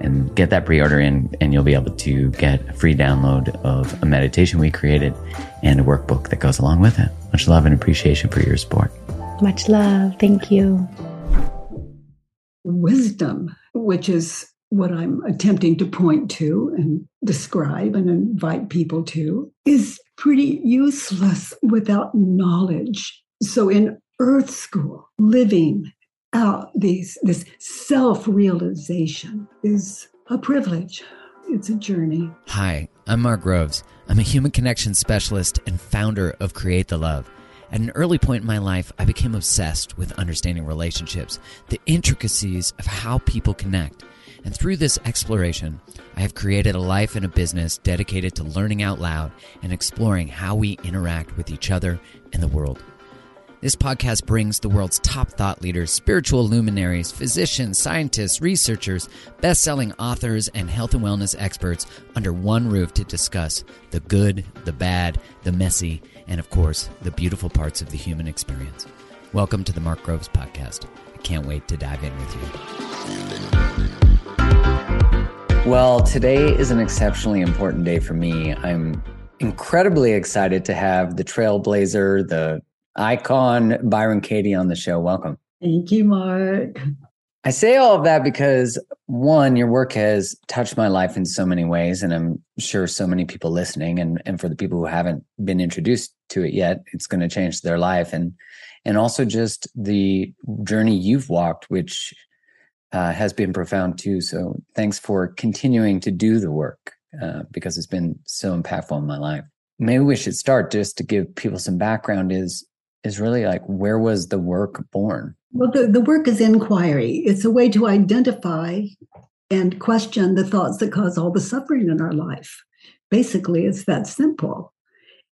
and get that pre-order in and you'll be able to get a free download of a meditation we created and a workbook that goes along with it. Much love and appreciation for your support. Much love. Thank you. Wisdom, which is what I'm attempting to point to and describe and invite people to, is pretty useless without knowledge. So in earth school, living out these this self-realization is a privilege. It's a journey. Hi, I'm Mark Groves. I'm a human connection specialist and founder of Create the Love. At an early point in my life, I became obsessed with understanding relationships, the intricacies of how people connect. And through this exploration, I have created a life and a business dedicated to learning out loud and exploring how we interact with each other and the world. This podcast brings the world's top thought leaders, spiritual luminaries, physicians, scientists, researchers, best selling authors, and health and wellness experts under one roof to discuss the good, the bad, the messy, and of course, the beautiful parts of the human experience. Welcome to the Mark Groves Podcast. I can't wait to dive in with you. Well, today is an exceptionally important day for me. I'm incredibly excited to have the trailblazer, the icon Byron Katie on the show. Welcome. Thank you, Mark. I say all of that because one, your work has touched my life in so many ways, and I'm sure so many people listening, and and for the people who haven't been introduced to it yet, it's going to change their life, and and also just the journey you've walked, which uh, has been profound too. So thanks for continuing to do the work uh, because it's been so impactful in my life. Maybe we should start just to give people some background. Is is really like where was the work born? Well, the, the work is inquiry. It's a way to identify and question the thoughts that cause all the suffering in our life. Basically, it's that simple.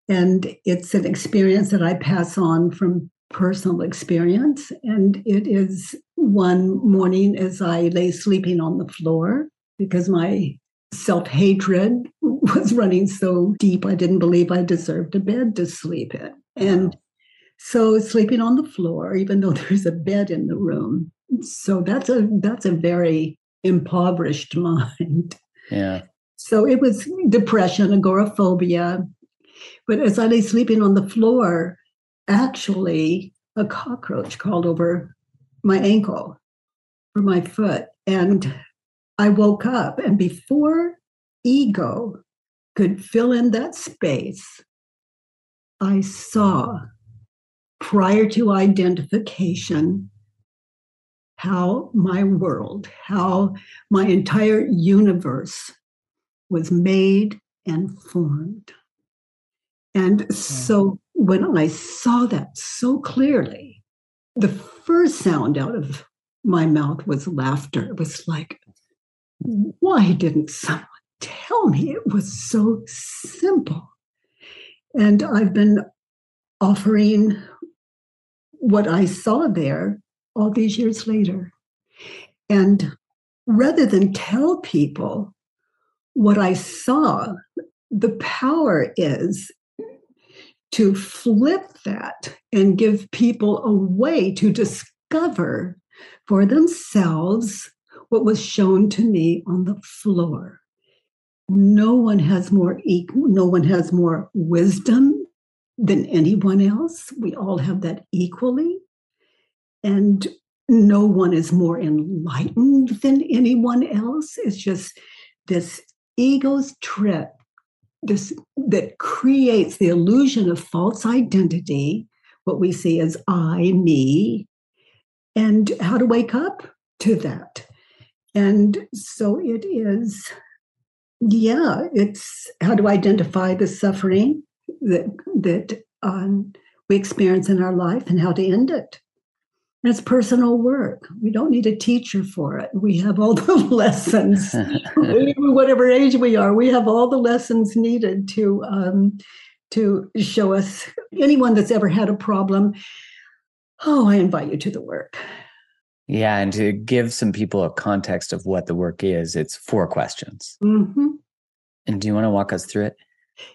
And it's an experience that I pass on from personal experience. And it is one morning as I lay sleeping on the floor because my self hatred was running so deep, I didn't believe I deserved a bed to sleep in. And so sleeping on the floor, even though there's a bed in the room. So that's a that's a very impoverished mind. Yeah. So it was depression, agoraphobia. But as I lay sleeping on the floor, actually a cockroach crawled over my ankle or my foot. And I woke up, and before ego could fill in that space, I saw prior to identification how my world, how my entire universe was made and formed. And so when I saw that so clearly, the first sound out of my mouth was laughter. It was like, why didn't someone tell me it was so simple? And I've been offering what I saw there all these years later. And rather than tell people what I saw, the power is to flip that and give people a way to discover for themselves what was shown to me on the floor. no one has more no one has more wisdom than anyone else. We all have that equally. And no one is more enlightened than anyone else. It's just this ego's trip this that creates the illusion of false identity, what we see as I, me, and how to wake up to that. And so it is, yeah, it's how to identify the suffering that that um, we experience in our life and how to end it. And it's personal work. We don't need a teacher for it. We have all the lessons, whatever age we are. We have all the lessons needed to um, to show us. Anyone that's ever had a problem, oh, I invite you to the work. Yeah, and to give some people a context of what the work is, it's four questions. Mm-hmm. And do you want to walk us through it?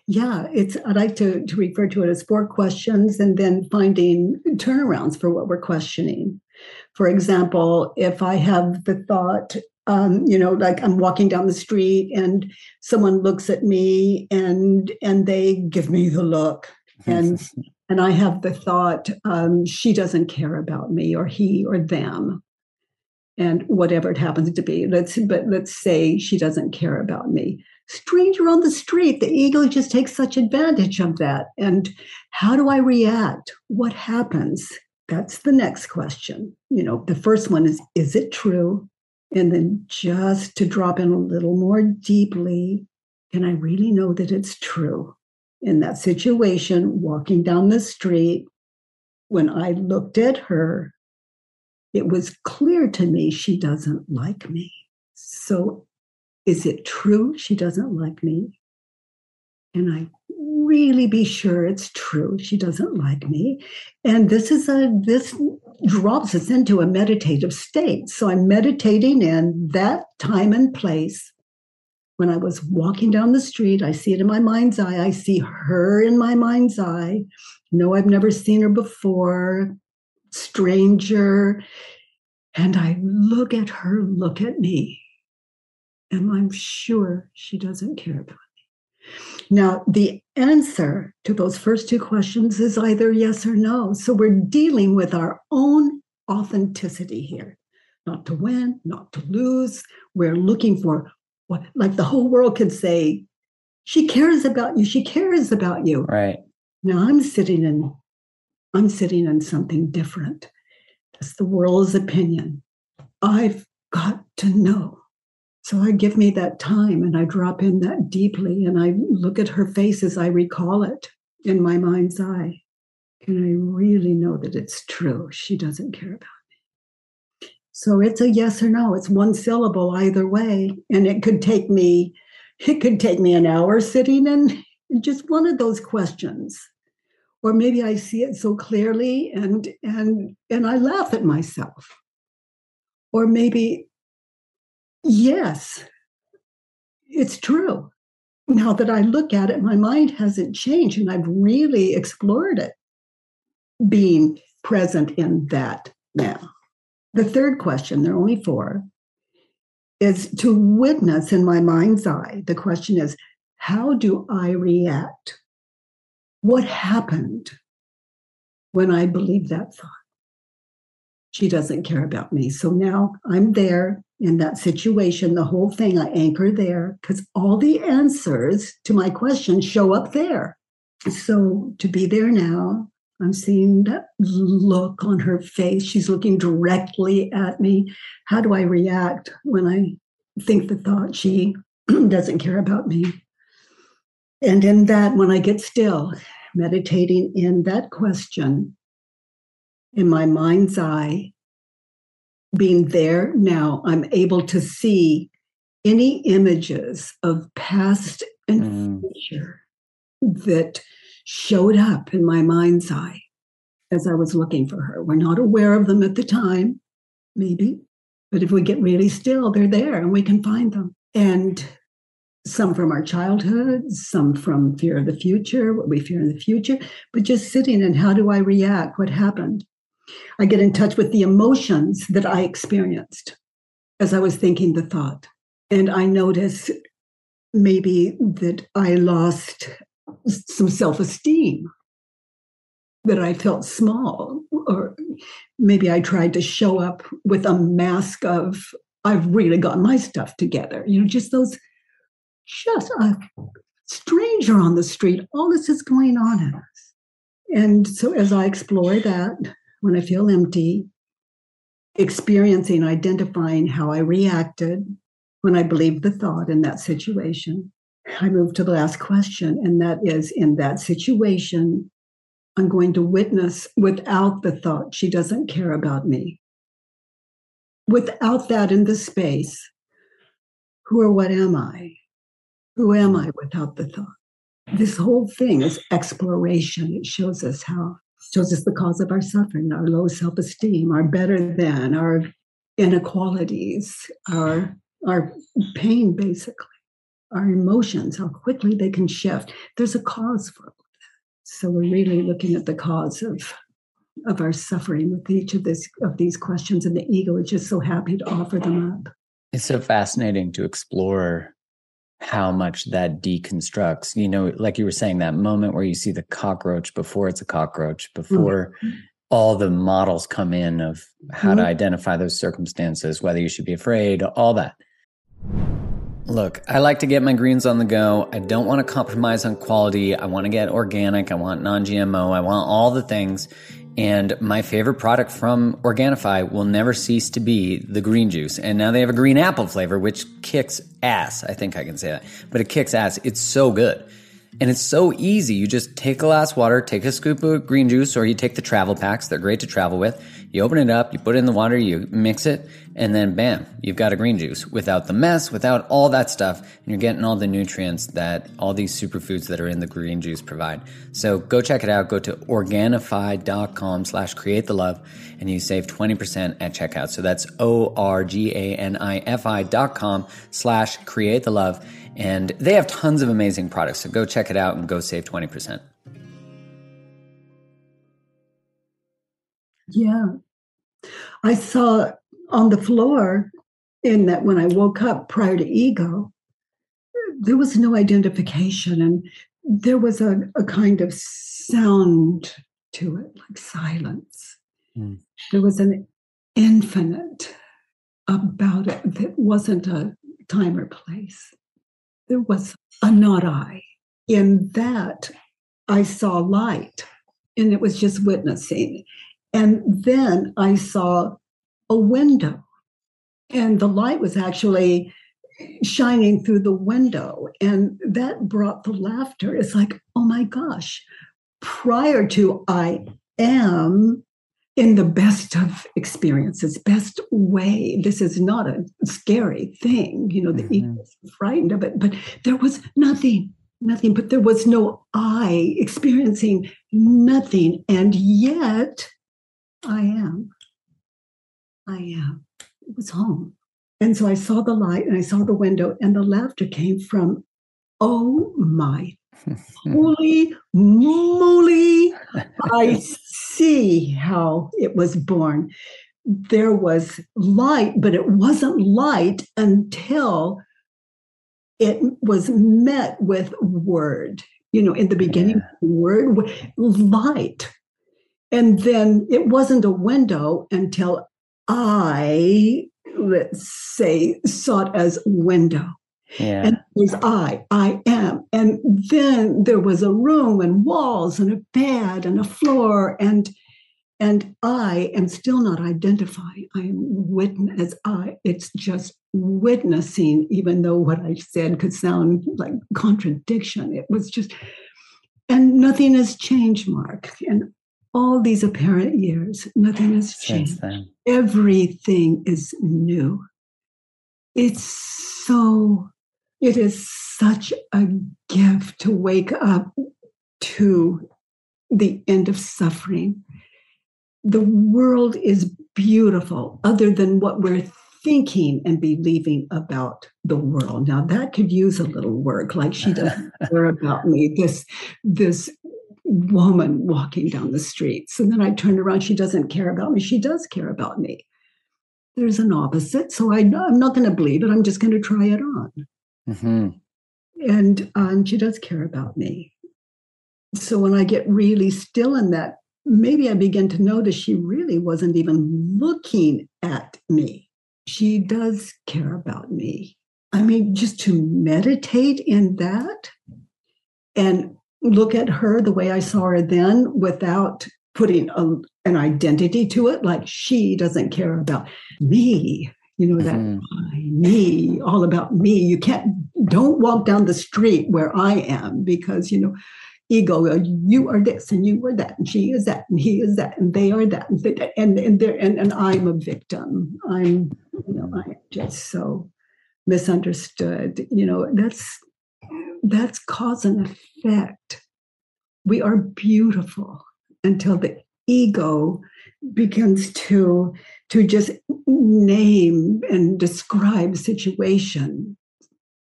Yeah, it's I like to, to refer to it as four questions and then finding turnarounds for what we're questioning. For example, if I have the thought, um, you know, like I'm walking down the street and someone looks at me and and they give me the look and and I have the thought, um, she doesn't care about me or he or them. And whatever it happens to be, let's but let's say she doesn't care about me stranger on the street. The ego just takes such advantage of that. And how do I react? What happens? That's the next question. You know, the first one is, is it true? And then just to drop in a little more deeply, can I really know that it's true? In that situation, walking down the street, when I looked at her, it was clear to me she doesn't like me. So is it true she doesn't like me? Can I really be sure it's true she doesn't like me? And this is a this drops us into a meditative state. So I'm meditating in that time and place. When I was walking down the street, I see it in my mind's eye. I see her in my mind's eye. No, I've never seen her before. Stranger. And I look at her, look at me and I'm sure she doesn't care about me. Now, the answer to those first two questions is either yes or no. So we're dealing with our own authenticity here. Not to win, not to lose. We're looking for what, like the whole world could say, she cares about you, she cares about you. Right. Now I'm sitting in, I'm sitting in something different. That's the world's opinion. I've got to know so I give me that time and I drop in that deeply and I look at her face as I recall it in my mind's eye. Can I really know that it's true? She doesn't care about me. So it's a yes or no. It's one syllable either way. And it could take me, it could take me an hour sitting in just one of those questions. Or maybe I see it so clearly and and and I laugh at myself. Or maybe yes, it's true. Now that I look at it, my mind hasn't changed and I've really explored it, being present in that now. The third question, there are only four, is to witness in my mind's eye. The question is, how do I react? What happened when I believe that thought? She doesn't care about me. So now I'm there in that situation, the whole thing, I anchor there because all the answers to my questions show up there. So to be there now, I'm seeing that look on her face. She's looking directly at me. How do I react when I think the thought she doesn't care about me? And in that, when I get still, meditating in that question, in my mind's eye, being there now, I'm able to see any images of past and mm. future that showed up in my mind's eye as I was looking for her. We're not aware of them at the time, maybe, but if we get really still, they're there and we can find them. And some from our childhood, some from fear of the future, what we fear in the future, but just sitting and how do I react? What happened? I get in touch with the emotions that I experienced as I was thinking the thought. And I notice maybe that I lost some self esteem, that I felt small, or maybe I tried to show up with a mask of, I've really got my stuff together. You know, just those, just a stranger on the street. All this is going on in us. And so as I explore that, when I feel empty, experiencing, identifying how I reacted when I believed the thought in that situation, I move to the last question, and that is in that situation, I'm going to witness without the thought, she doesn't care about me. Without that in the space, who or what am I? Who am I without the thought? This whole thing is exploration. It shows us how, shows us the cause of our suffering, our low self esteem, our better than, our inequalities, our, our pain, basically our emotions, how quickly they can shift. There's a cause for all that. So we're really looking at the cause of of our suffering with each of this of these questions, and the ego is just so happy to offer them up. It's so fascinating to explore how much that deconstructs. You know, like you were saying, that moment where you see the cockroach before it's a cockroach, before mm-hmm. all the models come in of how mm-hmm. to identify those circumstances, whether you should be afraid, all that. Look, I like to get my greens on the go. I don't want to compromise on quality. I want to get organic. I want non GMO. I want all the things. And my favorite product from Organifi will never cease to be the green juice. And now they have a green apple flavor, which kicks ass. I think I can say that. But it kicks ass. It's so good. And it's so easy. You just take a glass of water, take a scoop of green juice, or you take the travel packs. They're great to travel with. You open it up, you put it in the water, you mix it, and then bam, you've got a green juice without the mess, without all that stuff. And you're getting all the nutrients that all these superfoods that are in the green juice provide. So go check it out. Go to Organifi.com slash create the love and you save 20% at checkout. So that's O-R-G-A-N-I-F-I dot com slash create the love and they have tons of amazing products. So go check it out and go save 20%. Yeah. I saw on the floor in that when I woke up prior to ego, there was no identification and there was a, a kind of sound to it, like silence. Mm. There was an infinite about it that wasn't a time or place there was a not I. In that, I saw light and it was just witnessing. And then I saw a window, and the light was actually shining through the window. And that brought the laughter. It's like, oh my gosh, prior to I am, in the best of experiences, best way. This is not a scary thing, you know, the mm-hmm. ego is frightened of it, but there was nothing, nothing, but there was no I experiencing nothing. And yet I am. I am. It was home. And so I saw the light and I saw the window, and the laughter came from, oh my Holy moly, I see how it was born. There was light, but it wasn't light until it was met with word. You know, in the beginning, yeah. word, light. And then it wasn't a window until I, let's say, saw it as window. Yeah. And it was I, I am. And then there was a room and walls and a bed and a floor and and I am still not identifying. I am witness as I. It's just witnessing, even though what I said could sound like contradiction. It was just, and nothing has changed, Mark. And all these apparent years, nothing has changed. Everything is new. It's so it is such a gift to wake up to the end of suffering. The world is beautiful, other than what we're thinking and believing about the world. Now that could use a little work, like she doesn't care about me. This this woman walking down the streets, and then I turned around. She doesn't care about me. She does care about me. There's an opposite, so I, I'm not going to believe it. I'm just going to try it on. Mm-hmm. and um, she does care about me. So when I get really still in that, maybe I begin to notice she really wasn't even looking at me. She does care about me. I mean, just to meditate in that and look at her the way I saw her then without putting a, an identity to it, like she doesn't care about me you know that mm-hmm. me all about me. You can't don't walk down the street where i am because you know ego you are this and you are that and she is that and he is that and they are that and they, and and, and, and i'm a victim. I'm you know i'm just so misunderstood you know that's that's cause and effect. We are beautiful until the ego begins to to just name and describe situation.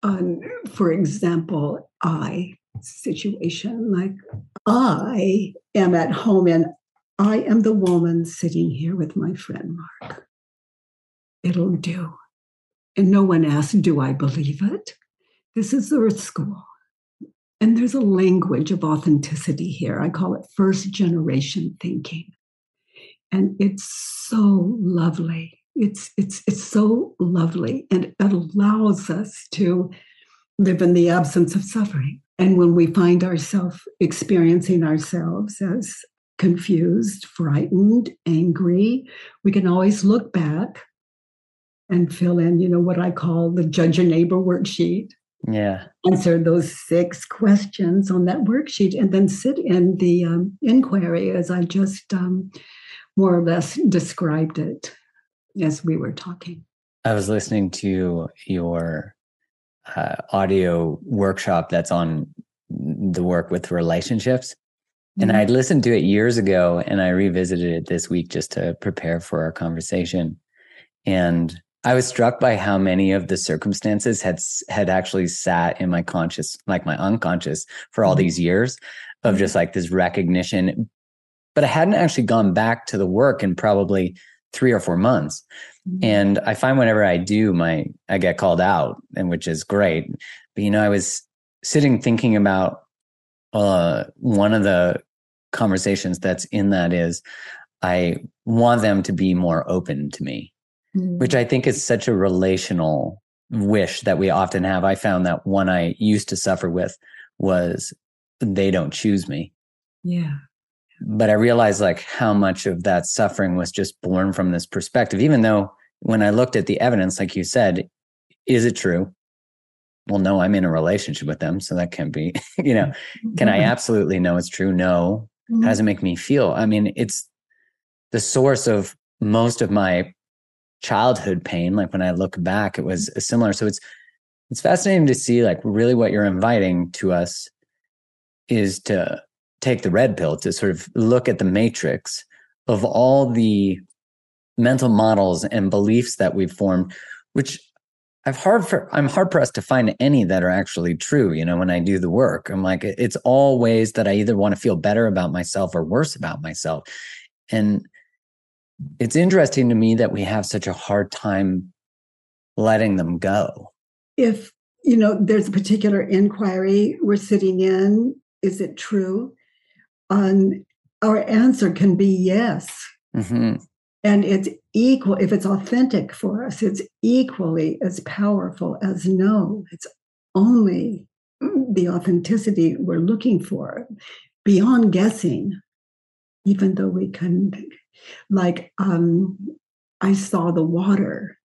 Um, for example i situation like i am at home and i am the woman sitting here with my friend mark. It'll do. And no one asks do i believe it this is the earth school. And there's a language of authenticity here. I call it first generation thinking. And it's so lovely. It's it's it's so lovely. And it allows us to live in the absence of suffering. And when we find ourselves experiencing ourselves as confused frightened angry we can always look back and fill in you know what i call the judge your neighbor worksheet yeah answer those six questions on that worksheet and then sit in the um, inquiry as i just um, more or less described it as we were talking. I was listening to your uh, audio workshop that's on the work with relationships. Mm-hmm. And I'd listened to it years ago and I revisited it this week just to prepare for our conversation. And I was struck by how many of the circumstances had had actually sat in my conscious, like my unconscious, for all mm-hmm. these years of just like this recognition but I hadn't actually gone back to the work in probably three or four months. Mm-hmm. And I find whenever I do, my I get called out, and which is great. But you know, I was sitting thinking about uh, one of the conversations that's in that is I want them to be more open to me, mm-hmm. which I think is such a relational wish that we often have. I found that one I used to suffer with was they don't choose me. Yeah but I realized like how much of that suffering was just born from this perspective, even though when I looked at the evidence, like you said, is it true? Well, no, I'm in a relationship with them. So that can be, you know, can I mm-hmm. absolutely know it's true? No. How does it make me feel? I mean, it's the source of most of my childhood pain. Like when I look back, it was uh, similar. So it's, it's fascinating to see like really what you're inviting to us is to take the red pill to sort of look at the matrix of all the mental models and beliefs that we've formed, which I've hard for I'm hard pressed to find any that are actually true. You know, when I do the work, I'm like, it's all ways that I either want to feel better about myself or worse about myself. And it's interesting to me that we have such a hard time letting them go. If you know, there's a particular inquiry we're sitting in, is it true? on our answer can be yes. Mm-hmm. And it's equal, if it's authentic for us, it's equally as powerful as no. It's only the authenticity we're looking for beyond guessing, even though we can, like, um, I saw the water.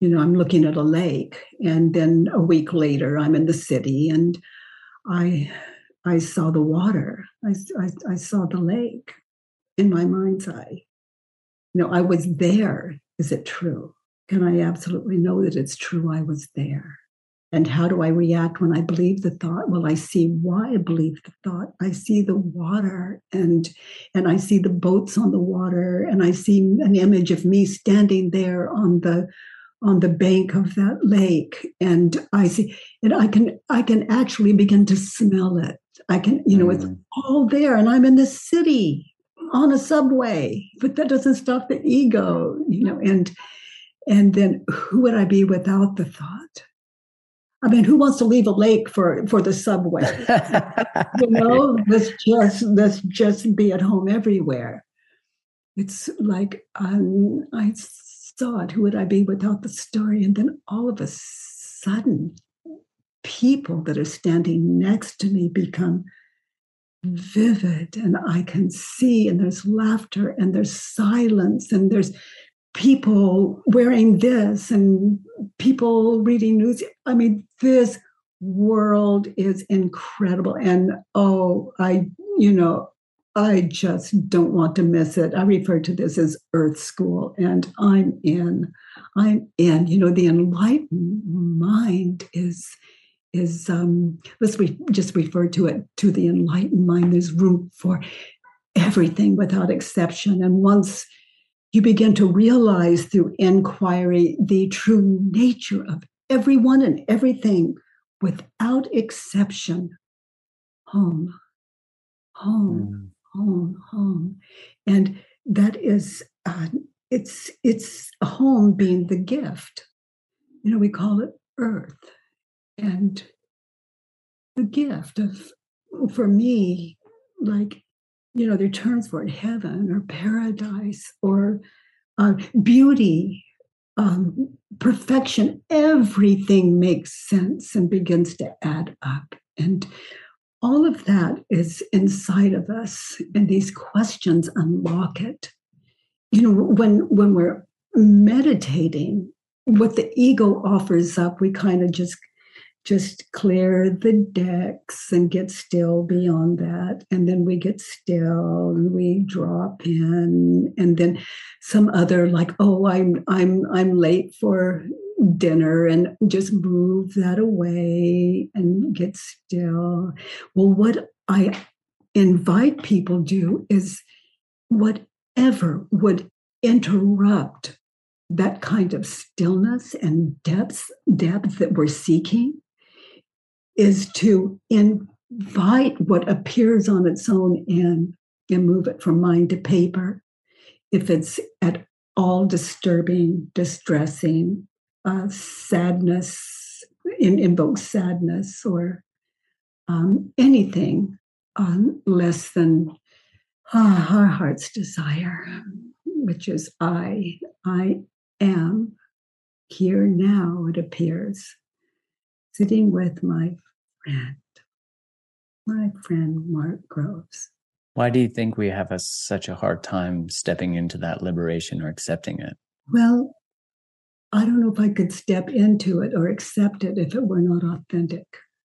You know, I'm looking at a lake, and then a week later, I'm in the city, and I I saw the water. I, I, I saw the lake in my mind's eye. You know, I was there. Is it true? Can I absolutely know that it's true? I was there. And how do I react when I believe the thought? Well, I see why I believe the thought. I see the water and and I see the boats on the water and I see an image of me standing there on the on the bank of that lake and i see and i can i can actually begin to smell it i can you know mm. it's all there and i'm in the city on a subway but that doesn't stop the ego you know and and then who would i be without the thought I mean, who wants to leave a lake for for the subway? you know, let's just let's just be at home everywhere. It's like um, I saw it. Who would I be without the story? And then all of a sudden, people that are standing next to me become vivid, and I can see. And there's laughter, and there's silence, and there's people wearing this and people reading news. I mean, this world is incredible. And oh, I, you know, I just don't want to miss it. I refer to this as Earth School, and I'm in. I'm in. You know, the enlightened mind is is um let's re- just refer to it to the enlightened mind. There's room for everything without exception. And once you begin to realize through inquiry the true nature of everyone and everything without exception. Home home mm. home home. And that is uh, it's it's home being the gift. You know we call it earth. And the gift of for me like you know, there are terms for it heaven or paradise or uh, beauty, um, perfection. Everything makes sense and begins to add up. And all of that is inside of us. And these questions unlock it. You know, when when we're meditating, what the ego offers up, we kind of just just clear the decks and get still beyond that. And then we get still and we drop in. And then some other like, oh, I'm I'm I'm late for dinner and just move that away and get still. Well, what I invite people do is whatever would interrupt that kind of stillness and depth depth that we're seeking is to invite what appears on its own in and move it from mind to paper. If it's at all disturbing, distressing, uh, sadness, in, invokes sadness or um, anything um, less than uh, our heart's desire, which is I, I am here now, it appears, sitting with my friend, my friend Mark Groves. Why do you think we have a, such a hard time stepping into that liberation or accepting it? Well, I don't know if I could step into it or accept it if it were not authentic.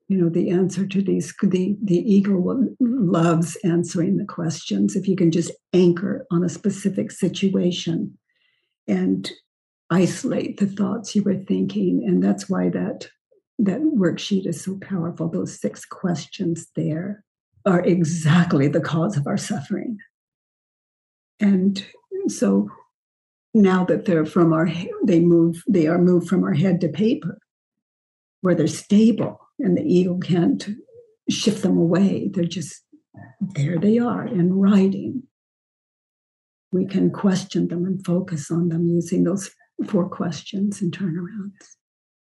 You know, the answer to these, the, the ego loves answering the questions. If you can just anchor on a specific situation and isolate the thoughts you were thinking. And that's why that that worksheet is so powerful. Those six questions there are exactly the cause of our suffering. And so now that they're from our they move they are moved from our head to paper where they're stable and the ego can't shift them away they're just there they are in writing we can question them and focus on them using those four questions and turnarounds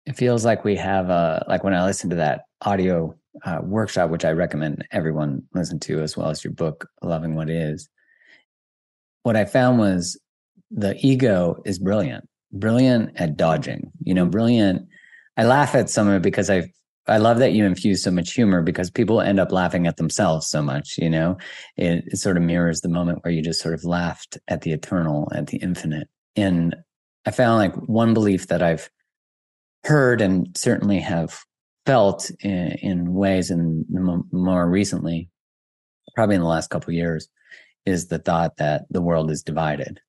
it feels like we have a like when I listen to that audio uh, workshop, which I recommend everyone listen to, as well as your book, Loving What Is. What I found was the ego is brilliant, brilliant at dodging. You know, brilliant. I laugh at some of it because I I love that you infuse so much humor because people end up laughing at themselves so much. You know, it, it sort of mirrors the moment where you just sort of laughed at the eternal, at the infinite. And I found like one belief that I've heard and certainly have felt in, in ways and more recently, probably in the last couple years, is the thought that the world is divided.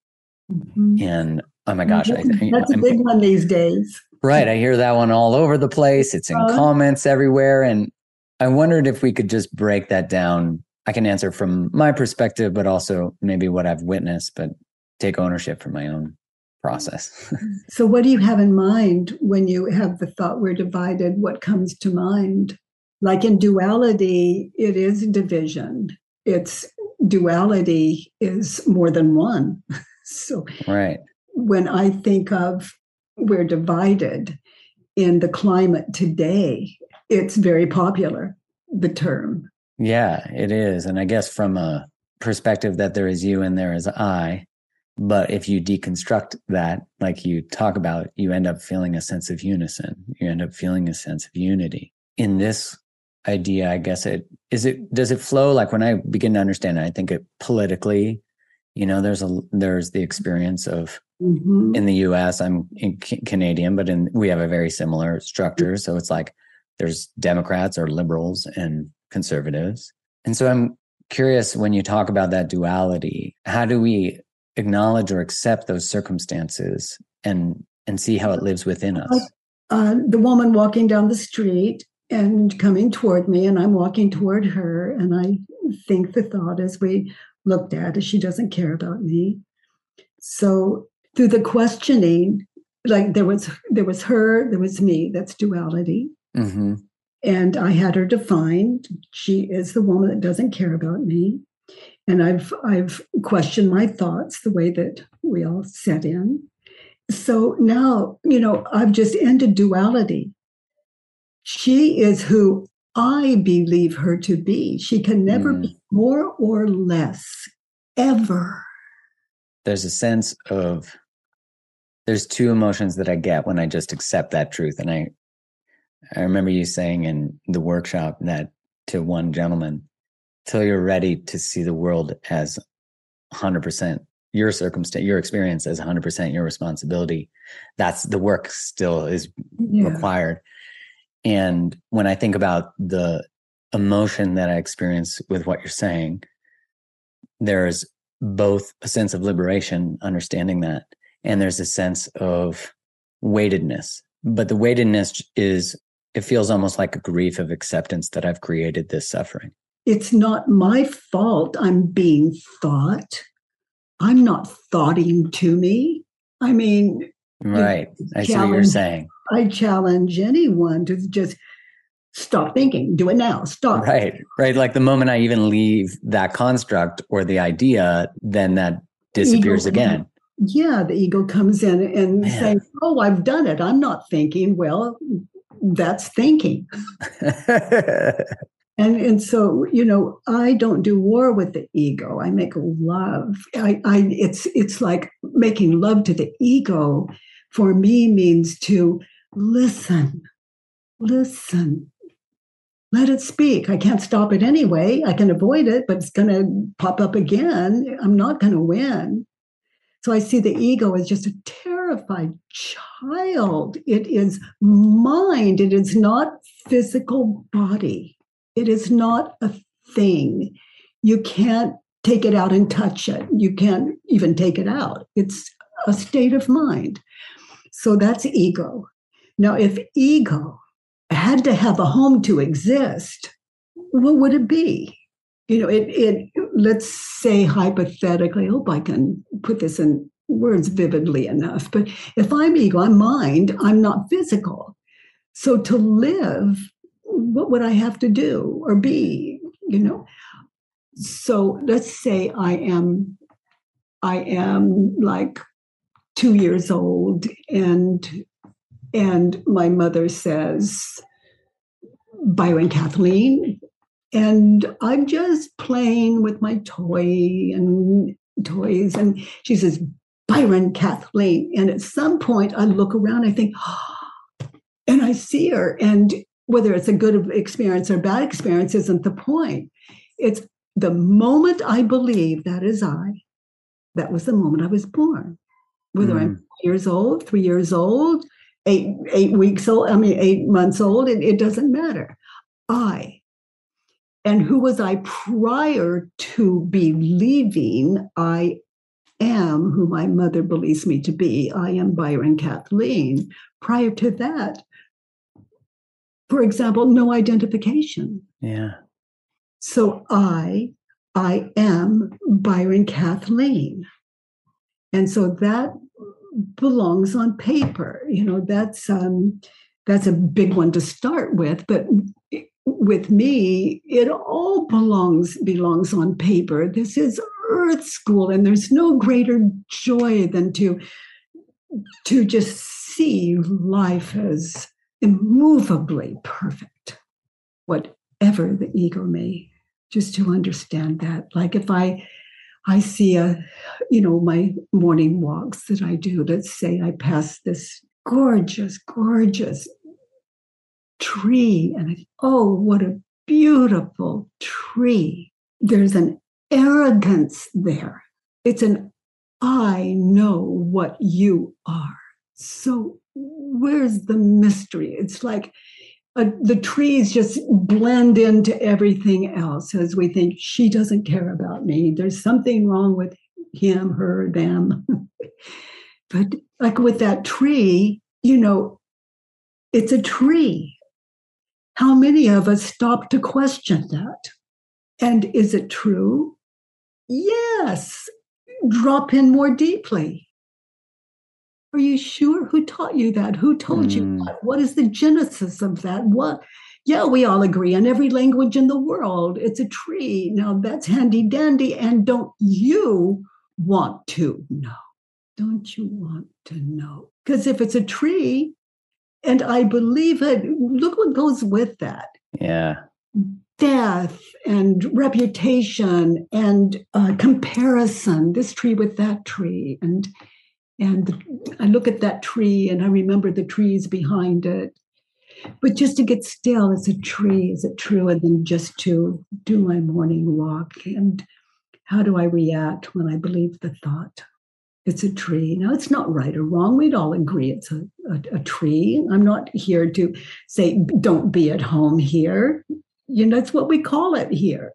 Mm-hmm. And oh my gosh, that's, I, that's a big one these days. Right, I hear that one all over the place. It's in uh, comments everywhere, and I wondered if we could just break that down. I can answer from my perspective, but also maybe what I've witnessed, but take ownership for my own process. so, what do you have in mind when you have the thought we're divided? What comes to mind? Like in duality, it is division. It's duality is more than one. so, right. When I think of we're divided, in the climate today, it's very popular, the term. Yeah, it is. And I guess from a perspective that there is you and there is I, but if you deconstruct that, like you talk about, you end up feeling a sense of unison. You end up feeling a sense of unity. In this idea, I guess it is it does it flow like when I begin to understand it, I think it politically, you know, there's a there's the experience of mm-hmm. in the US, I'm in C- Canadian, but in we have a very similar structure. So it's like there's Democrats or liberals and conservatives. And so I'm curious when you talk about that duality, how do we acknowledge or accept those circumstances and and see how it lives within us. Uh, the woman walking down the street and coming toward me, and I'm walking toward her, and I think the thought as we looked at is she doesn't care about me. So through the questioning, like there was there was her, there was me. That's duality. Mm-hmm. And I had her defined. She is the woman that doesn't care about me and I've I've questioned my thoughts the way that we all set in. So now, you know, I've just ended duality. She is who I believe her to be. She can never mm. be more or less, ever. There's a sense of there's two emotions that I get when I just accept that truth. And I I remember you saying in the workshop that to one gentleman, till you're ready to see the world as 100% your circumstance your experience as 100% your responsibility. That's the work still is yeah. required. And when i think about the emotion that i experience with what you're saying there's both a sense of liberation understanding that and there's a sense of weightedness. But the weightedness is it feels almost like a grief of acceptance that i've created this suffering it's not my fault I'm being thought. I'm not thoughting to me. I mean, right. I see what you're saying. I challenge anyone to just stop thinking, do it now, stop. Right, right. Like the moment I even leave that construct or the idea, then that disappears again. Yeah, the ego comes in and Man. says, Oh, I've done it. I'm not thinking. Well, that's thinking. and and so you know i don't do war with the ego. I make love. I i it's it's like making love to the ego for me means to listen listen. Let it speak. I can't stop it anyway. I can avoid it but it's going to pop up again. I'm not going to win. So i see the ego as just a terrified child. It is mind. It is not physical body it is not a thing. You can't take it out and touch it. You can't even take it out. It's a state of mind. So that's ego. Now, if ego had to have a home to exist, what would it be? You know, it, it let's say hypothetically, I hope I can put this in words vividly enough, but if I'm ego, I'm mind, I'm not physical. So to live what would I have to do or be? You know. So let's say I am, I am like two years old, and and my mother says, Byron Kathleen, and I'm just playing with my toy and toys, and she says, Byron Kathleen, and at some point I look around, I think. And I see her, and whether it's a good experience or bad experience isn't the point. It's the moment I believe that is I, that was the moment I was born. Whether mm. I'm years old, three years old, eight eight weeks old, I mean eight months old, it, it doesn't matter. I. And who was I prior to believing I am who my mother believes me to be? I am Byron Kathleen. Prior to that, for example, no identification. Yeah. So I, I am Byron Kathleen. And so that belongs on paper. You know, that's um that's a big one to start with, but with me, it all belongs belongs on paper. This is earth school, and there's no greater joy than to to just see life as immovably perfect, whatever the ego may, just to understand that. Like if I I see a, you know, my morning walks that I do, let's say I pass this gorgeous, gorgeous tree and I, oh, what a beautiful tree. There's an arrogance there. It's an I know what you are. So where's the mystery? It's like uh, the trees just blend into everything else as we think she doesn't care about me. There's something wrong with him, her, them. but like with that tree, you know, it's a tree. How many of us stop to question that? And is it true? Yes. Drop in more deeply. Are you sure? Who taught you that? Who told mm. you hmm. what? What is the genesis of that? What? Yeah, we all agree on every language in the world. It's a tree. Now that's handy dandy. And don't you want to know? Don't you want to know? Because if it's a tree and I believe it, look what goes with that. Yeah. Death and reputation and uh, comparison, this tree with that tree. And and I look at that tree and I remember the trees behind it. But just to get still as a tree, is it true? And then just to do my morning walk. And how do I react when I believe the thought? It's a tree. Now, it's not right or wrong. We'd all agree it's a, a, a tree. I'm not here to say, don't be at home here. You know, that's what we call it here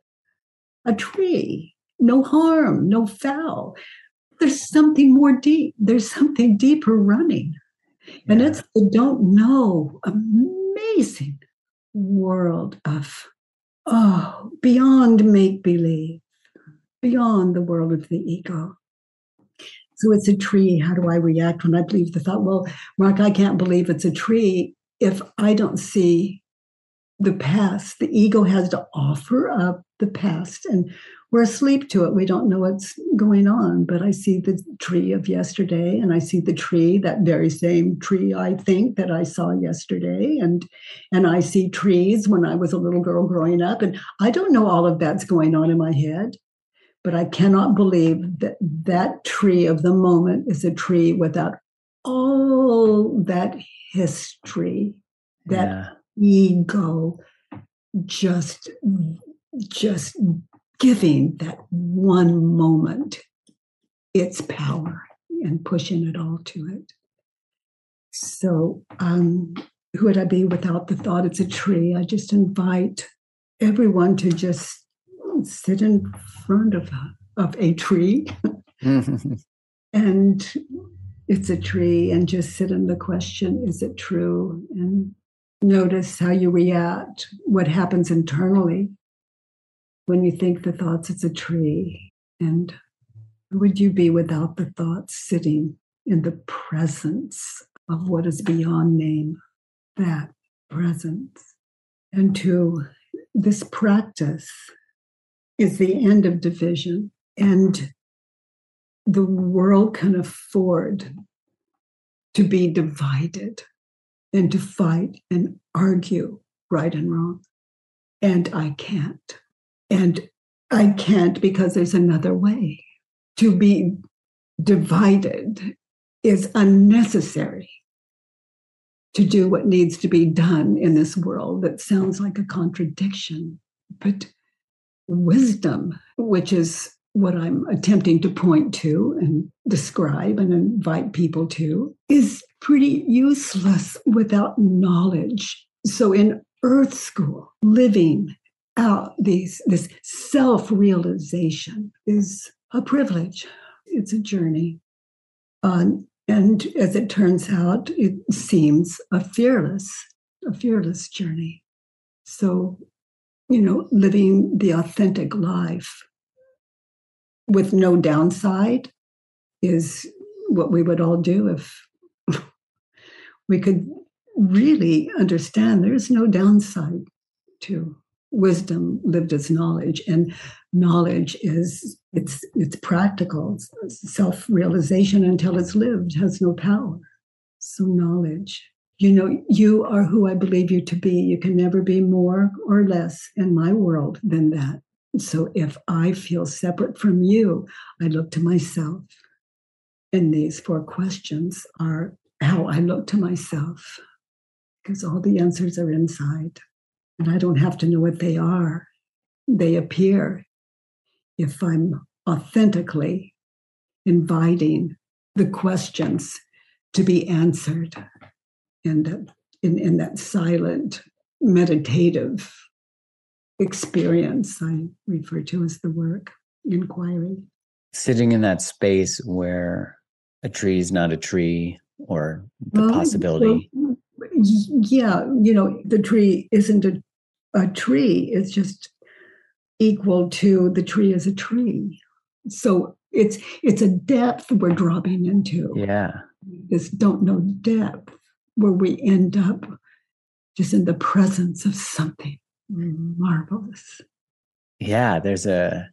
a tree. No harm, no foul there's something more deep. There's something deeper running. And it's the don't know, amazing world of, oh, beyond make believe, beyond the world of the ego. So it's a tree. How do I react when I believe the thought? Well, Mark, I can't believe it's a tree if I don't see the past. The ego has to offer up the past. And we're asleep to it. We don't know what's going on. But I see the tree of yesterday, and I see the tree, that very same tree I think that I saw yesterday, and and I see trees when I was a little girl growing up, and I don't know all of that's going on in my head. But I cannot believe that that tree of the moment is a tree without all that history, that yeah. ego, just just giving that one moment its power and pushing it all to it. So, um, who would I be without the thought it's a tree? I just invite everyone to just sit in front of a, of a tree and it's a tree and just sit in the question is it true and notice how you react what happens internally when you think the thoughts, it's a tree. And would you be without the thoughts sitting in the presence of what is beyond name? That presence. And to this practice is the end of division. And the world can afford to be divided and to fight and argue right and wrong. And I can't. And I can't because there's another way. To be divided is unnecessary to do what needs to be done in this world that sounds like a contradiction. But wisdom, which is what I'm attempting to point to and describe and invite people to, is pretty useless without knowledge. So in Earth School, living out these this self-realization is a privilege. It's a journey. Um, and as it turns out it seems a fearless a fearless journey. So you know living the authentic life with no downside is what we would all do if we could really understand there's no downside to wisdom lived as knowledge and knowledge is it's it's practical self-realization until it's lived has no power so knowledge You know, you are who I believe you to be. You can never be more or less in my world than that. So if I feel separate from you, I look to myself. And these four questions are how I look to myself, because all the answers are inside. And I don't have to know what they are, they appear if I'm authentically inviting the questions to be answered and in, in that silent meditative experience I refer to as the work inquiry. Sitting in that space where a tree is not a tree or the well, possibility. Well, yeah, you know, the tree isn't a, a tree, it's just equal to the tree as a tree. So it's it's a depth we're dropping into. Yeah. This don't know depth where we end up just in the presence of something marvelous. Yeah, there's a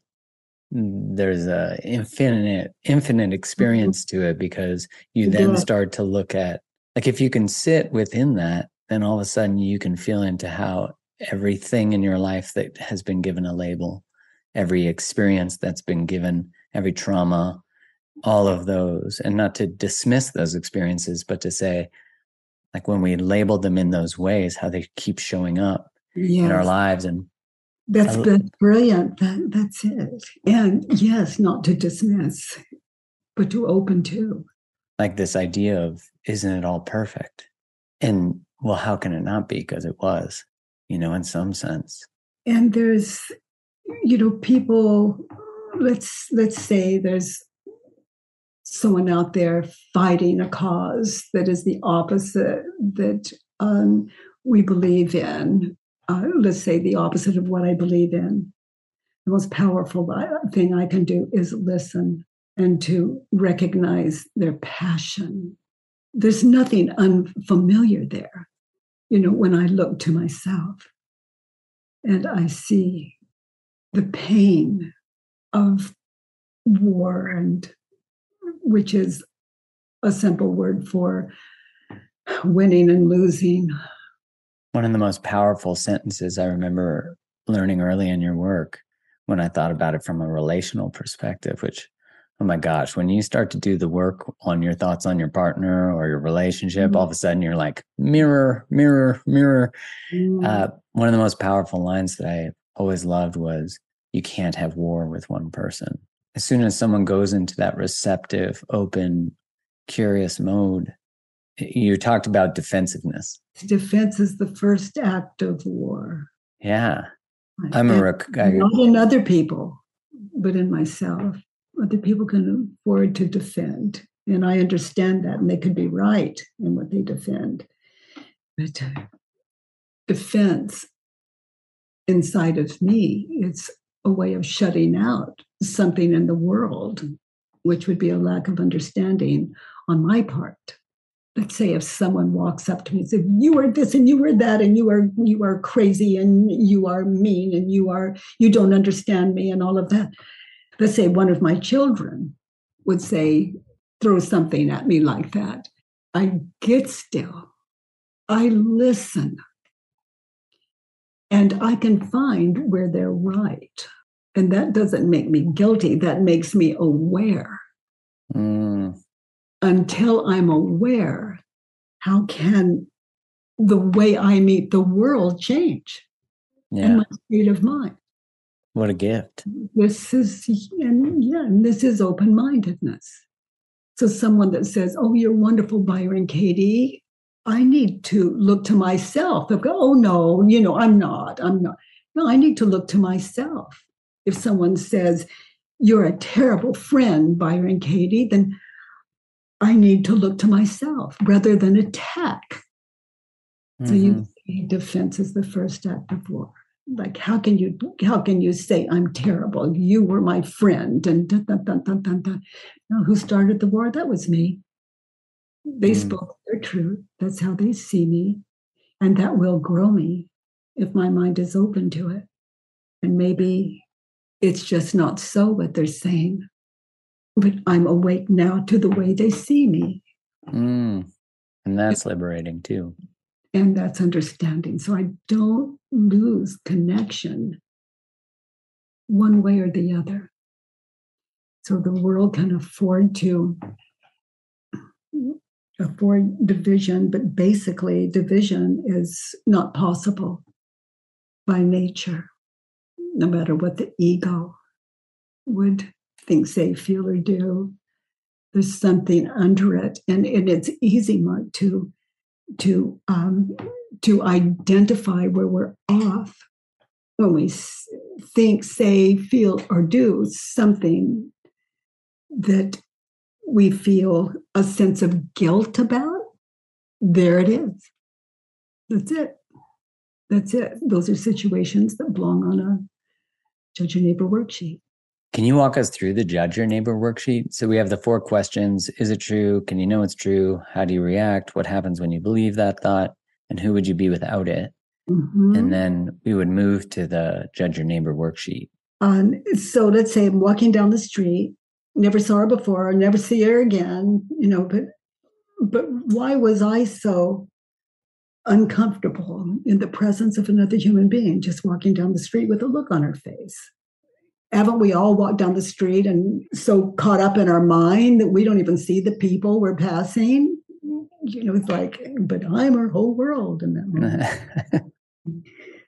there's a infinite infinite mm-hmm. experience to it because you then yeah. start to look at like if you can sit within that then all of a sudden you can feel into how everything in your life that has been given a label every experience that's been given every trauma all of those and not to dismiss those experiences but to say like when we label them in those ways how they keep showing up yes. in our lives and that's, that's brilliant. That, that's it. And yes not to dismiss but to open to like this idea of isn't it all perfect and well how can it not be because it was you know in some sense and there's you know people let's let's say there's someone out there fighting a cause that is the opposite that um, we believe in. Uh, let's say the opposite of what I believe in. The most powerful thing I can do is listen and to recognize their passion. There's nothing unfamiliar there. You know, when I look to myself and I see the pain of war and which is a simple word for winning and losing. One of the most powerful sentences I remember learning early in your work when I thought about it from a relational perspective, which, oh my gosh, when you start to do the work on your thoughts on your partner or your relationship, mm-hmm. all of a sudden you're like, mirror, mirror, mirror. Mm-hmm. Uh, one of the most powerful lines that I always loved was, you can't have war with one person as soon as someone goes into that receptive, open, curious mode, you talked about defensiveness. Defense is the first act of war. Yeah. I'm a rec- I, not in other people, but in myself. Other people can afford to defend. And I understand that, and they could be right in what they defend. But uh, defense inside of me, it's a way of shutting out something in the world, which would be a lack of understanding on my part. Let's say if someone walks up to me and says, "You are this and you are that, and you are you are crazy and you are mean and you are you don't understand me and all of that." Let's say one of my children would say, throw something at me like that. I get still. I listen. And I can find where they're right. And that doesn't make me guilty, that makes me aware. Mm. Until I'm aware, how can the way I meet the world change yeah. and my state of mind? What a gift. This is, and yeah, and this is open mindedness. So, someone that says, Oh, you're wonderful, Byron Katie, I need to look to myself. Go, oh, no, you know, I'm not. I'm not. No, I need to look to myself if someone says, You're a terrible friend, Byron Katie, then I need to look to myself rather than attack. Mm-hmm. So you mm-hmm. defense is the first act of war. Like how can you how can you say I'm terrible? You were my friend and dun, dun, dun, dun, dun, dun. Who started the war? That was me. They mm. spoke their truth. That's how they see me. And that will grow me if my mind is open to it. And maybe it's just not so what they're saying. But I'm awake now to the way they see me. Mm. And that's liberating too. And that's understanding. So I don't lose connection one way or the other. So the world can afford to afford division, but basically, division is not possible by nature, no matter what the ego would think, say, feel, or do. There's something under it, and, and it's easy, Mark, to to um, to identify where we're off when we think, say, feel, or do something that we feel a sense of guilt about, there it is. That's it. That's it. Those are situations that belong on a judge your neighbor worksheet. Can you walk us through the judge your neighbor worksheet? So we have the four questions. Is it true? Can you know it's true? How do you react? What happens when you believe that thought? And who would you be without it? Mm-hmm. And then we would move to the judge your neighbor worksheet. Um, so let's say I'm walking down the street never saw her before, never see her again, you know, but but why was I so uncomfortable in the presence of another human being just walking down the street with a look on her face? Haven't we all walked down the street and so caught up in our mind that we don't even see the people we're passing? You know, it's like, but I'm our whole world in that moment.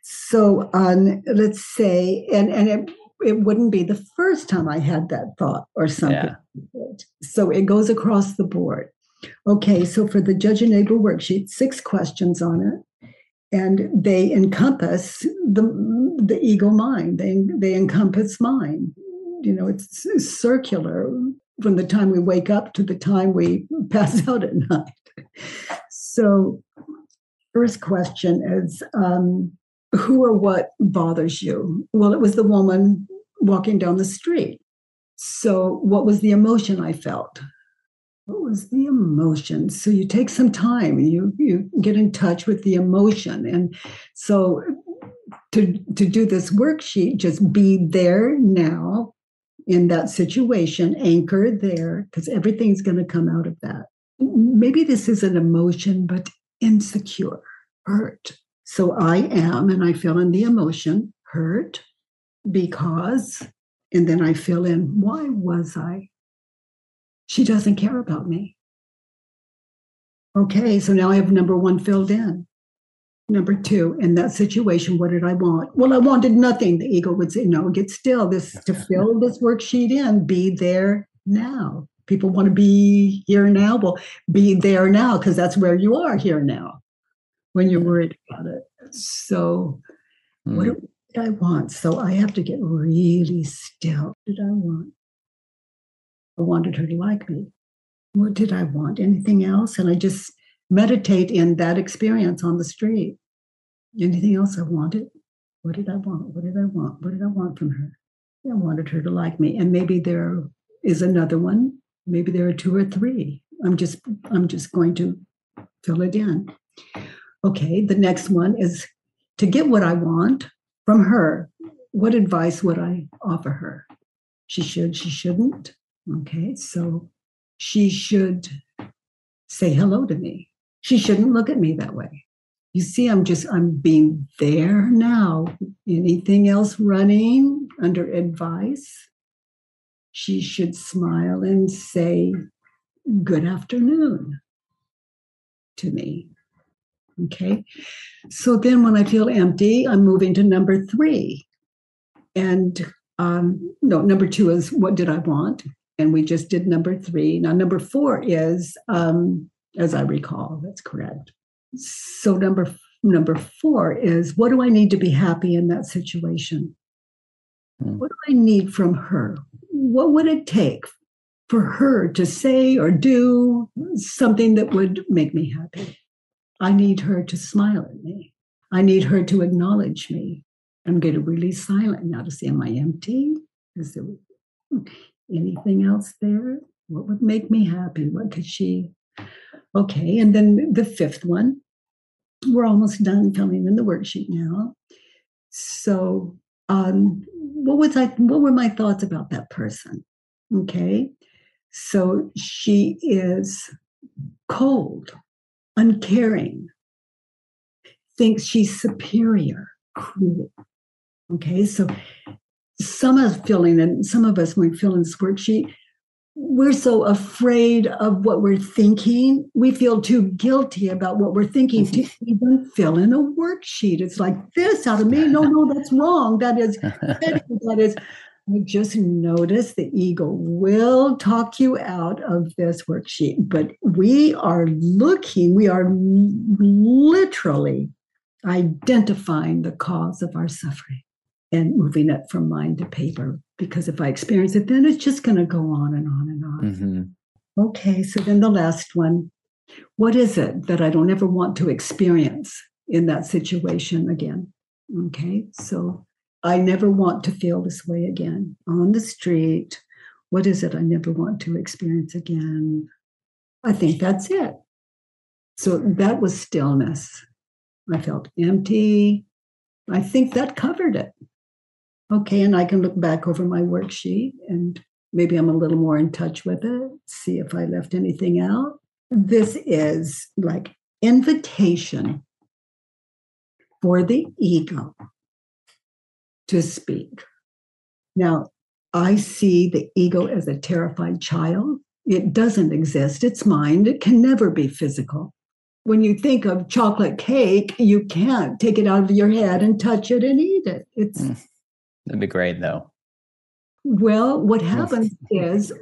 so um, let's say, and and it it wouldn't be the first time I had that thought or something. Yeah. So it goes across the board. Okay, so for the judge your neighbor worksheet, six questions on it, and they encompass the the ego mind. They they encompass mind. You know, it's circular from the time we wake up to the time we pass out at night. So, first question is. Um, who or what bothers you? Well, it was the woman walking down the street. So, what was the emotion I felt? What was the emotion? So, you take some time, you you get in touch with the emotion, and so to to do this worksheet, just be there now in that situation, anchored there, because everything's going to come out of that. Maybe this is an emotion, but insecure, hurt. So I am, and I feel in the emotion, hurt, because, and then I fill in, why was I? She doesn't care about me. Okay, so now I have number one filled in. Number two, in that situation, what did I want? Well, I wanted nothing. The ego would say, no, get still. This to fill this worksheet in, be there now. People want to be here now. Well, be there now, because that's where you are here now when you're worried about it. So mm. what, hmm did I want? So I have to get really still. What did I want? I wanted her to like me. What did I want? Anything else? And I just meditate in that experience on the street. Anything else I wanted? What did I want? What did I want? What did I want from her? I wanted her to like me. And maybe there is another one. Maybe there are two or three. I'm just I'm just going to fill it in. Okay, the next one is to get what I want, from her, what advice would I offer her? She should, she shouldn't. Okay, so she should say hello to me. She shouldn't look at me that way. You see, I'm just, I'm being there now. Anything else running under advice? She should smile and say, Good afternoon to me. Okay. So then when I feel empty, I'm moving to number three. And um, no, number two is what did I want? And we just did number three. Now, number four is, um, as I recall, that's correct. So number number four is what do I need to be happy in that situation? Hmm. What do I need from her? What would it take for her to say or do something that would make me happy? I need her to smile at me. I need her to acknowledge me. I'm getting really silent now to see, Am I empty? Is there anything else there? What would make me happy? What could she? Okay. And then the fifth one, we're almost done filling in the worksheet now. So, um, what was I? What were my thoughts about that person? Okay, so she is cold uncaring, thinks she's superior, cruel. Okay, so some of us feeling, and some of us, when we fill in this worksheet, we're so afraid of what we're thinking. We feel too guilty about what we're thinking to mm-hmm. even fill in a worksheet. It's like this out of me. No, no, that's wrong. That is, that is. I just notice the ego will talk you out of this worksheet, but we are looking, we are literally identifying the cause of our suffering and moving it from mind to paper. Because if I experience it, then it's just going to go on and on and on. Mm-hmm. Okay, so then the last one what is it that I don't ever want to experience in that situation again? Okay, so I never want to feel this way again on the street. What is it I never want to experience again? I think that's it. So that was stillness. I felt empty. I think that covered it. Okay, and I can look back over my worksheet and maybe I'm a little more in touch with it, see if I left anything out. This is like invitation for the ego to speak. Now, I see the ego as a terrified child. It doesn't exist. It's mind. It can never be physical. When you think of chocolate cake, you can't take it out of your head and touch it and eat it. It's mm. That'd be great, though. Well, what happens is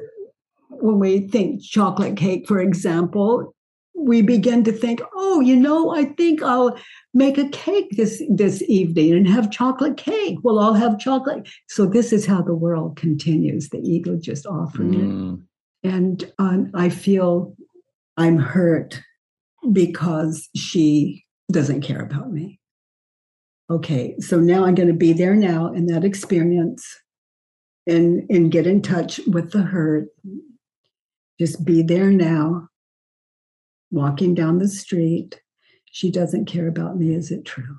when we think chocolate cake, for example, we begin to think, oh, you know, I think I'll make a cake this this evening and have chocolate cake. Well, I'll have chocolate. So this is how the world continues. The ego just offering mm. it, and um, I feel I'm hurt because she doesn't care about me okay, so now I'm going to be there now in that experience and and get in touch with the hurt. Just be there now. Walking down the street, she doesn't care about me. Is it true?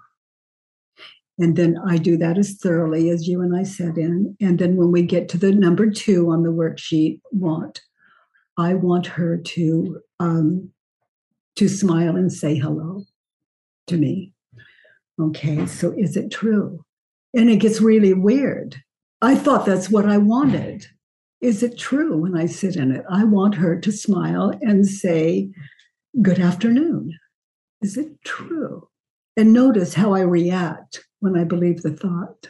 And then I do that as thoroughly as you and I said in. And then when we get to the number two on the worksheet, want, I want her to um, to smile and say hello to me. Okay, so is it true? And it gets really weird. I thought that's what I wanted. Is it true when I sit in it? I want her to smile and say, Good afternoon. Is it true? And notice how I react when I believe the thought.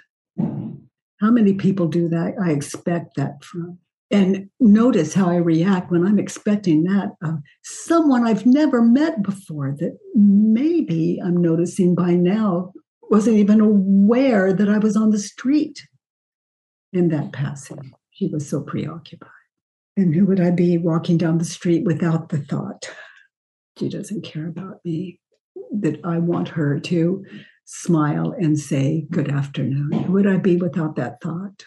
How many people do that? I expect that from and notice how I react when I'm expecting that of someone I've never met before that maybe I'm noticing by now wasn't even aware that I was on the street in that passing. He was so preoccupied. And who would I be walking down the street without the thought? She doesn't care about me, that I want her to smile and say, Good afternoon. Who would I be without that thought?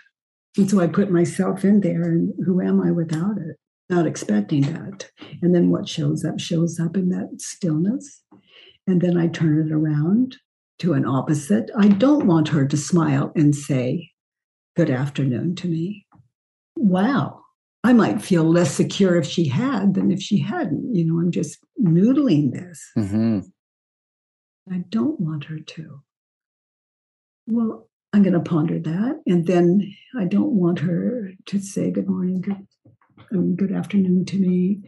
And so I put myself in there, and who am I without it? Not expecting that. And then what shows up shows up in that stillness. And then I turn it around to an opposite. I don't want her to smile and say, Good afternoon to me. Wow. I might feel less secure if she had than if she hadn't. You know, I'm just noodling this. Mm-hmm. I don't want her to. Well, I'm going to ponder that. And then I don't want her to say good morning, good, um, good afternoon to me.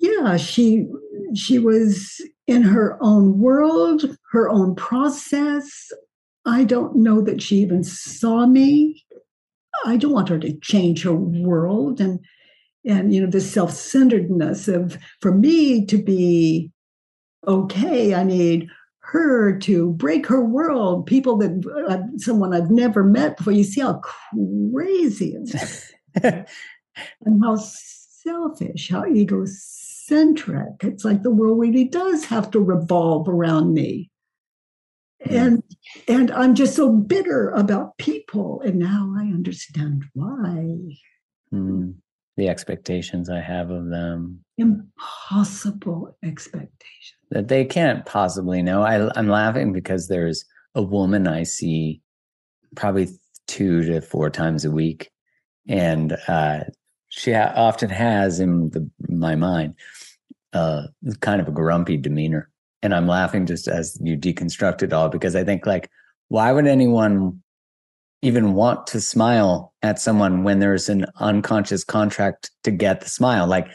Yeah, she she was in her own world, her own process. I don't know that she even saw me. I don't want her to change her world and and you know this self-centeredness of for me to be okay, I need her to break her world, people that uh, someone I've never met before. You see how crazy it's and how selfish, how egocentric. It's like the world really does have to revolve around me. And and I'm just so bitter about people. And now I understand why. Mm, the expectations I have of them. Impossible expectations that they can't possibly know. I, I'm laughing because there's a woman I see probably two to four times a week, and uh, she ha- often has in the, my mind uh, kind of a grumpy demeanor. And I'm laughing just as you deconstruct it all because I think like, why would anyone even want to smile at someone when there's an unconscious contract to get the smile? Like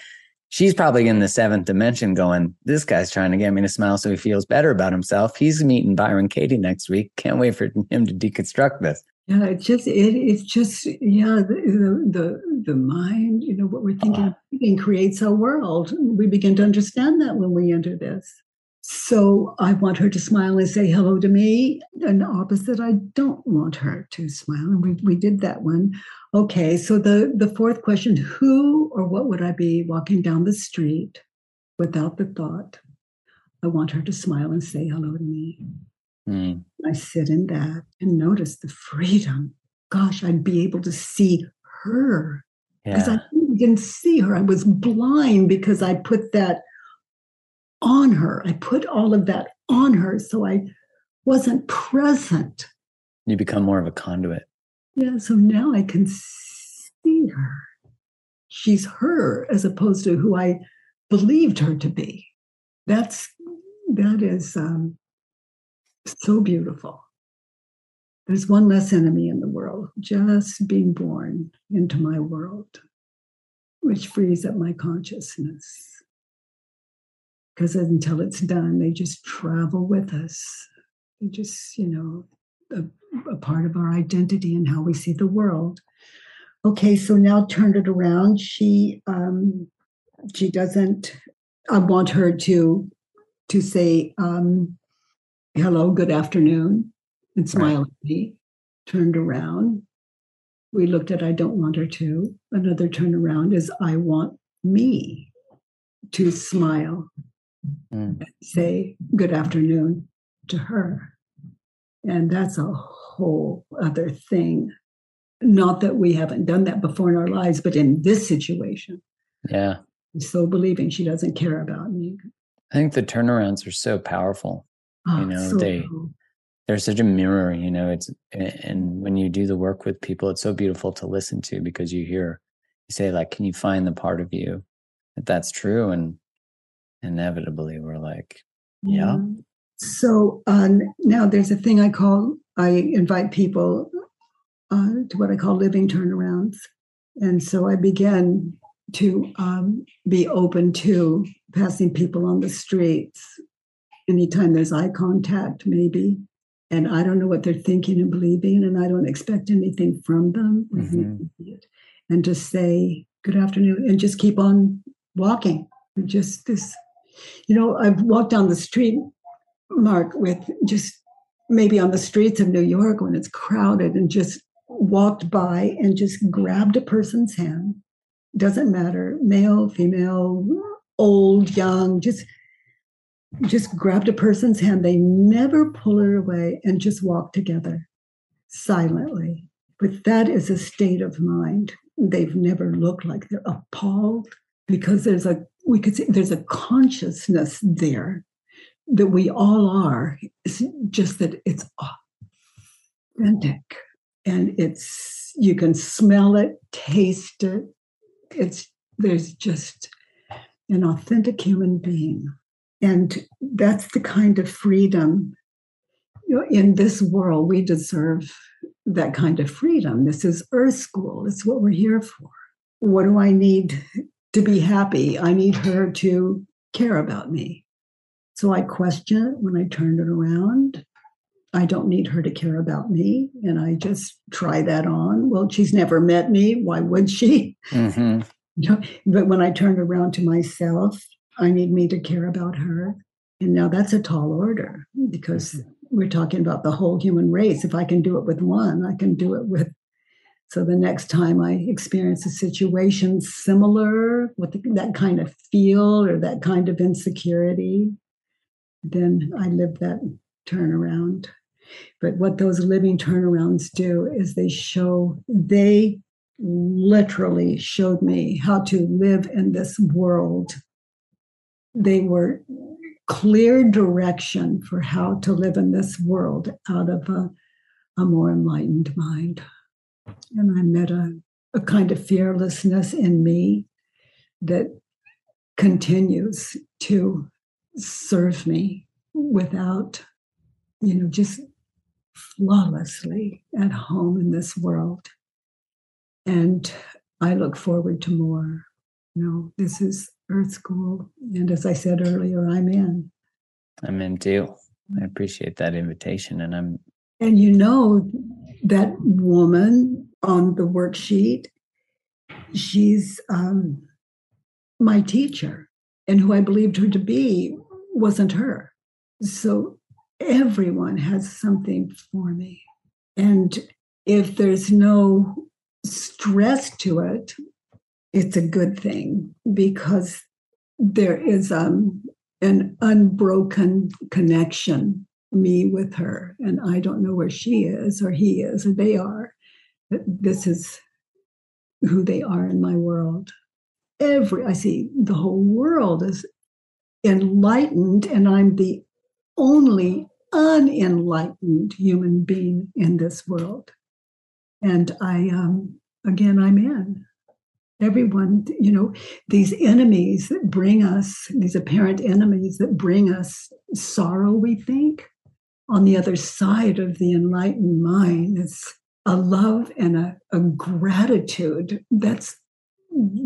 she's probably in the seventh dimension going, this guy's trying to get me to smile so he feels better about himself. He's meeting Byron Katie next week. Can't wait for him to deconstruct this. Yeah, it's just it, it's just yeah the, the the mind you know what we're thinking, ah. thinking creates our world. We begin to understand that when we enter this. So I want her to smile and say hello to me. And opposite, I don't want her to smile. And we, we did that one. Okay, so the, the fourth question who or what would I be walking down the street without the thought? I want her to smile and say hello to me. Mm. I sit in that and notice the freedom. Gosh, I'd be able to see her because yeah. I didn't see her. I was blind because I put that on her. I put all of that on her. So I wasn't present. You become more of a conduit. Yeah. So now I can see her. She's her as opposed to who I believed her to be. That's that is um, so beautiful. There's one less enemy in the world, just being born into my world, which frees up my consciousness because until it's done, they just travel with us. They just, you know, a, a, part of our identity and how we see the world. Okay, so now turn it around. She um, she doesn't. I want her to to say um, hello, good afternoon, and smile right. at me. Turned around. We looked at I don't want her to. Another turn around is I want me to smile mm. say good afternoon to her. And that's a whole other thing. Not that we haven't done that before in our lives, but in this situation. Yeah. I'm so believing she doesn't care about me. I think the turnarounds are so powerful. Oh, you know, so they cool. they're such a mirror, you know, it's and when you do the work with people, it's so beautiful to listen to because you hear you say, like, can you find the part of you that that's true? And inevitably we're like, yeah. So um, now there's a thing I call, I invite people uh, to what I call living turnarounds. And so I began to um, be open to passing people on the streets anytime there's eye contact, maybe. And I don't know what they're thinking and believing, and I don't expect anything from them. Mm-hmm. And just say, good afternoon, and just keep on walking. Just this you know, I've walked down the street, Mark, with just maybe on the streets of New York when it's crowded and just walked by and just grabbed a person's hand. Doesn't matter, male, female, old, young, just just grabbed a person's hand. They never pull it away and just walk together silently. But that is a state of mind. They've never looked like they're appalled because there's a we could say there's a consciousness there that we all are. It's just that it's authentic and it's you can smell it, taste it. It's there's just an authentic human being. And that's the kind of freedom you know, in this world we deserve that kind of freedom. This is Earth School. It's what we're here for. What do I need to be happy, I need her to care about me. So I question it when I turn it around. I don't need her to care about me. And I just try that on. Well, she's never met me. Why would she? Mm-hmm. but when I turn around to myself, I need me to care about her. And now that's a tall order because mm-hmm. we're talking about the whole human race. If I can do it with one, I can do it with so the next time I experience a situation similar with that kind of feel or that kind of insecurity, then I live that turnaround. But what those living turnarounds do is they show, they literally showed me how to live in this world. They were clear direction for how to live in this world out of a, a more enlightened mind. And I met a, a kind of fearlessness in me that continues to serve me without, you know, just flawlessly at home in this world. And I look forward to more. You know, this is Earth School. And as I said earlier, I'm in. I'm in too. I appreciate that invitation. And I'm. And you know, that woman on the worksheet, she's um, my teacher. And who I believed her to be wasn't her. So everyone has something for me. And if there's no stress to it, it's a good thing because there is um, an unbroken connection, me with her. And I don't know where she is or he is or they are. But this is who they are in my world. Every, I see the whole world is enlightened, and I'm the only unenlightened human being in this world. And I, um, again, I'm in. Everyone, you know, these enemies that bring us, these apparent enemies that bring us sorrow, we think, on the other side of the enlightened mind, is a love and a, a gratitude. That's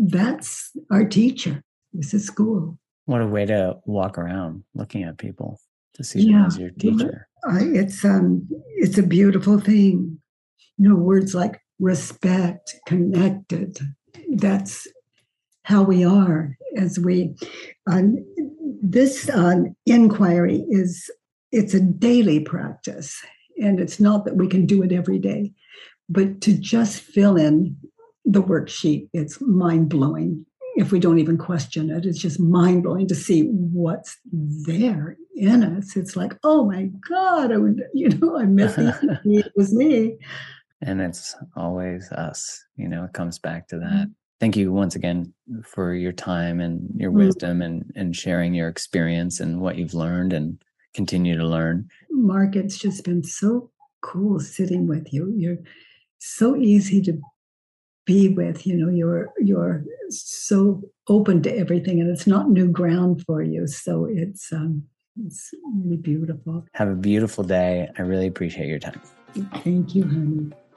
that's our teacher. This is school. What a way to walk around looking at people to see yeah. them as your teacher. I, it's um it's a beautiful thing. You know, words like respect, connected. That's how we are as we. Um, this um, inquiry is it's a daily practice, and it's not that we can do it every day, but to just fill in the worksheet, it's mind blowing if we don't even question it. It's just mind blowing to see what's there in us. It's like, oh my God, I would, you know, I miss it. it was me. And it's always us. You know, it comes back to that. Mm-hmm. Thank you once again for your time and your mm-hmm. wisdom and and sharing your experience and what you've learned and continue to learn. Mark, it's just been so cool sitting with you. You're so easy to be with you know you're you're so open to everything and it's not new ground for you. So it's um it's really beautiful. Have a beautiful day. I really appreciate your time. Thank you honey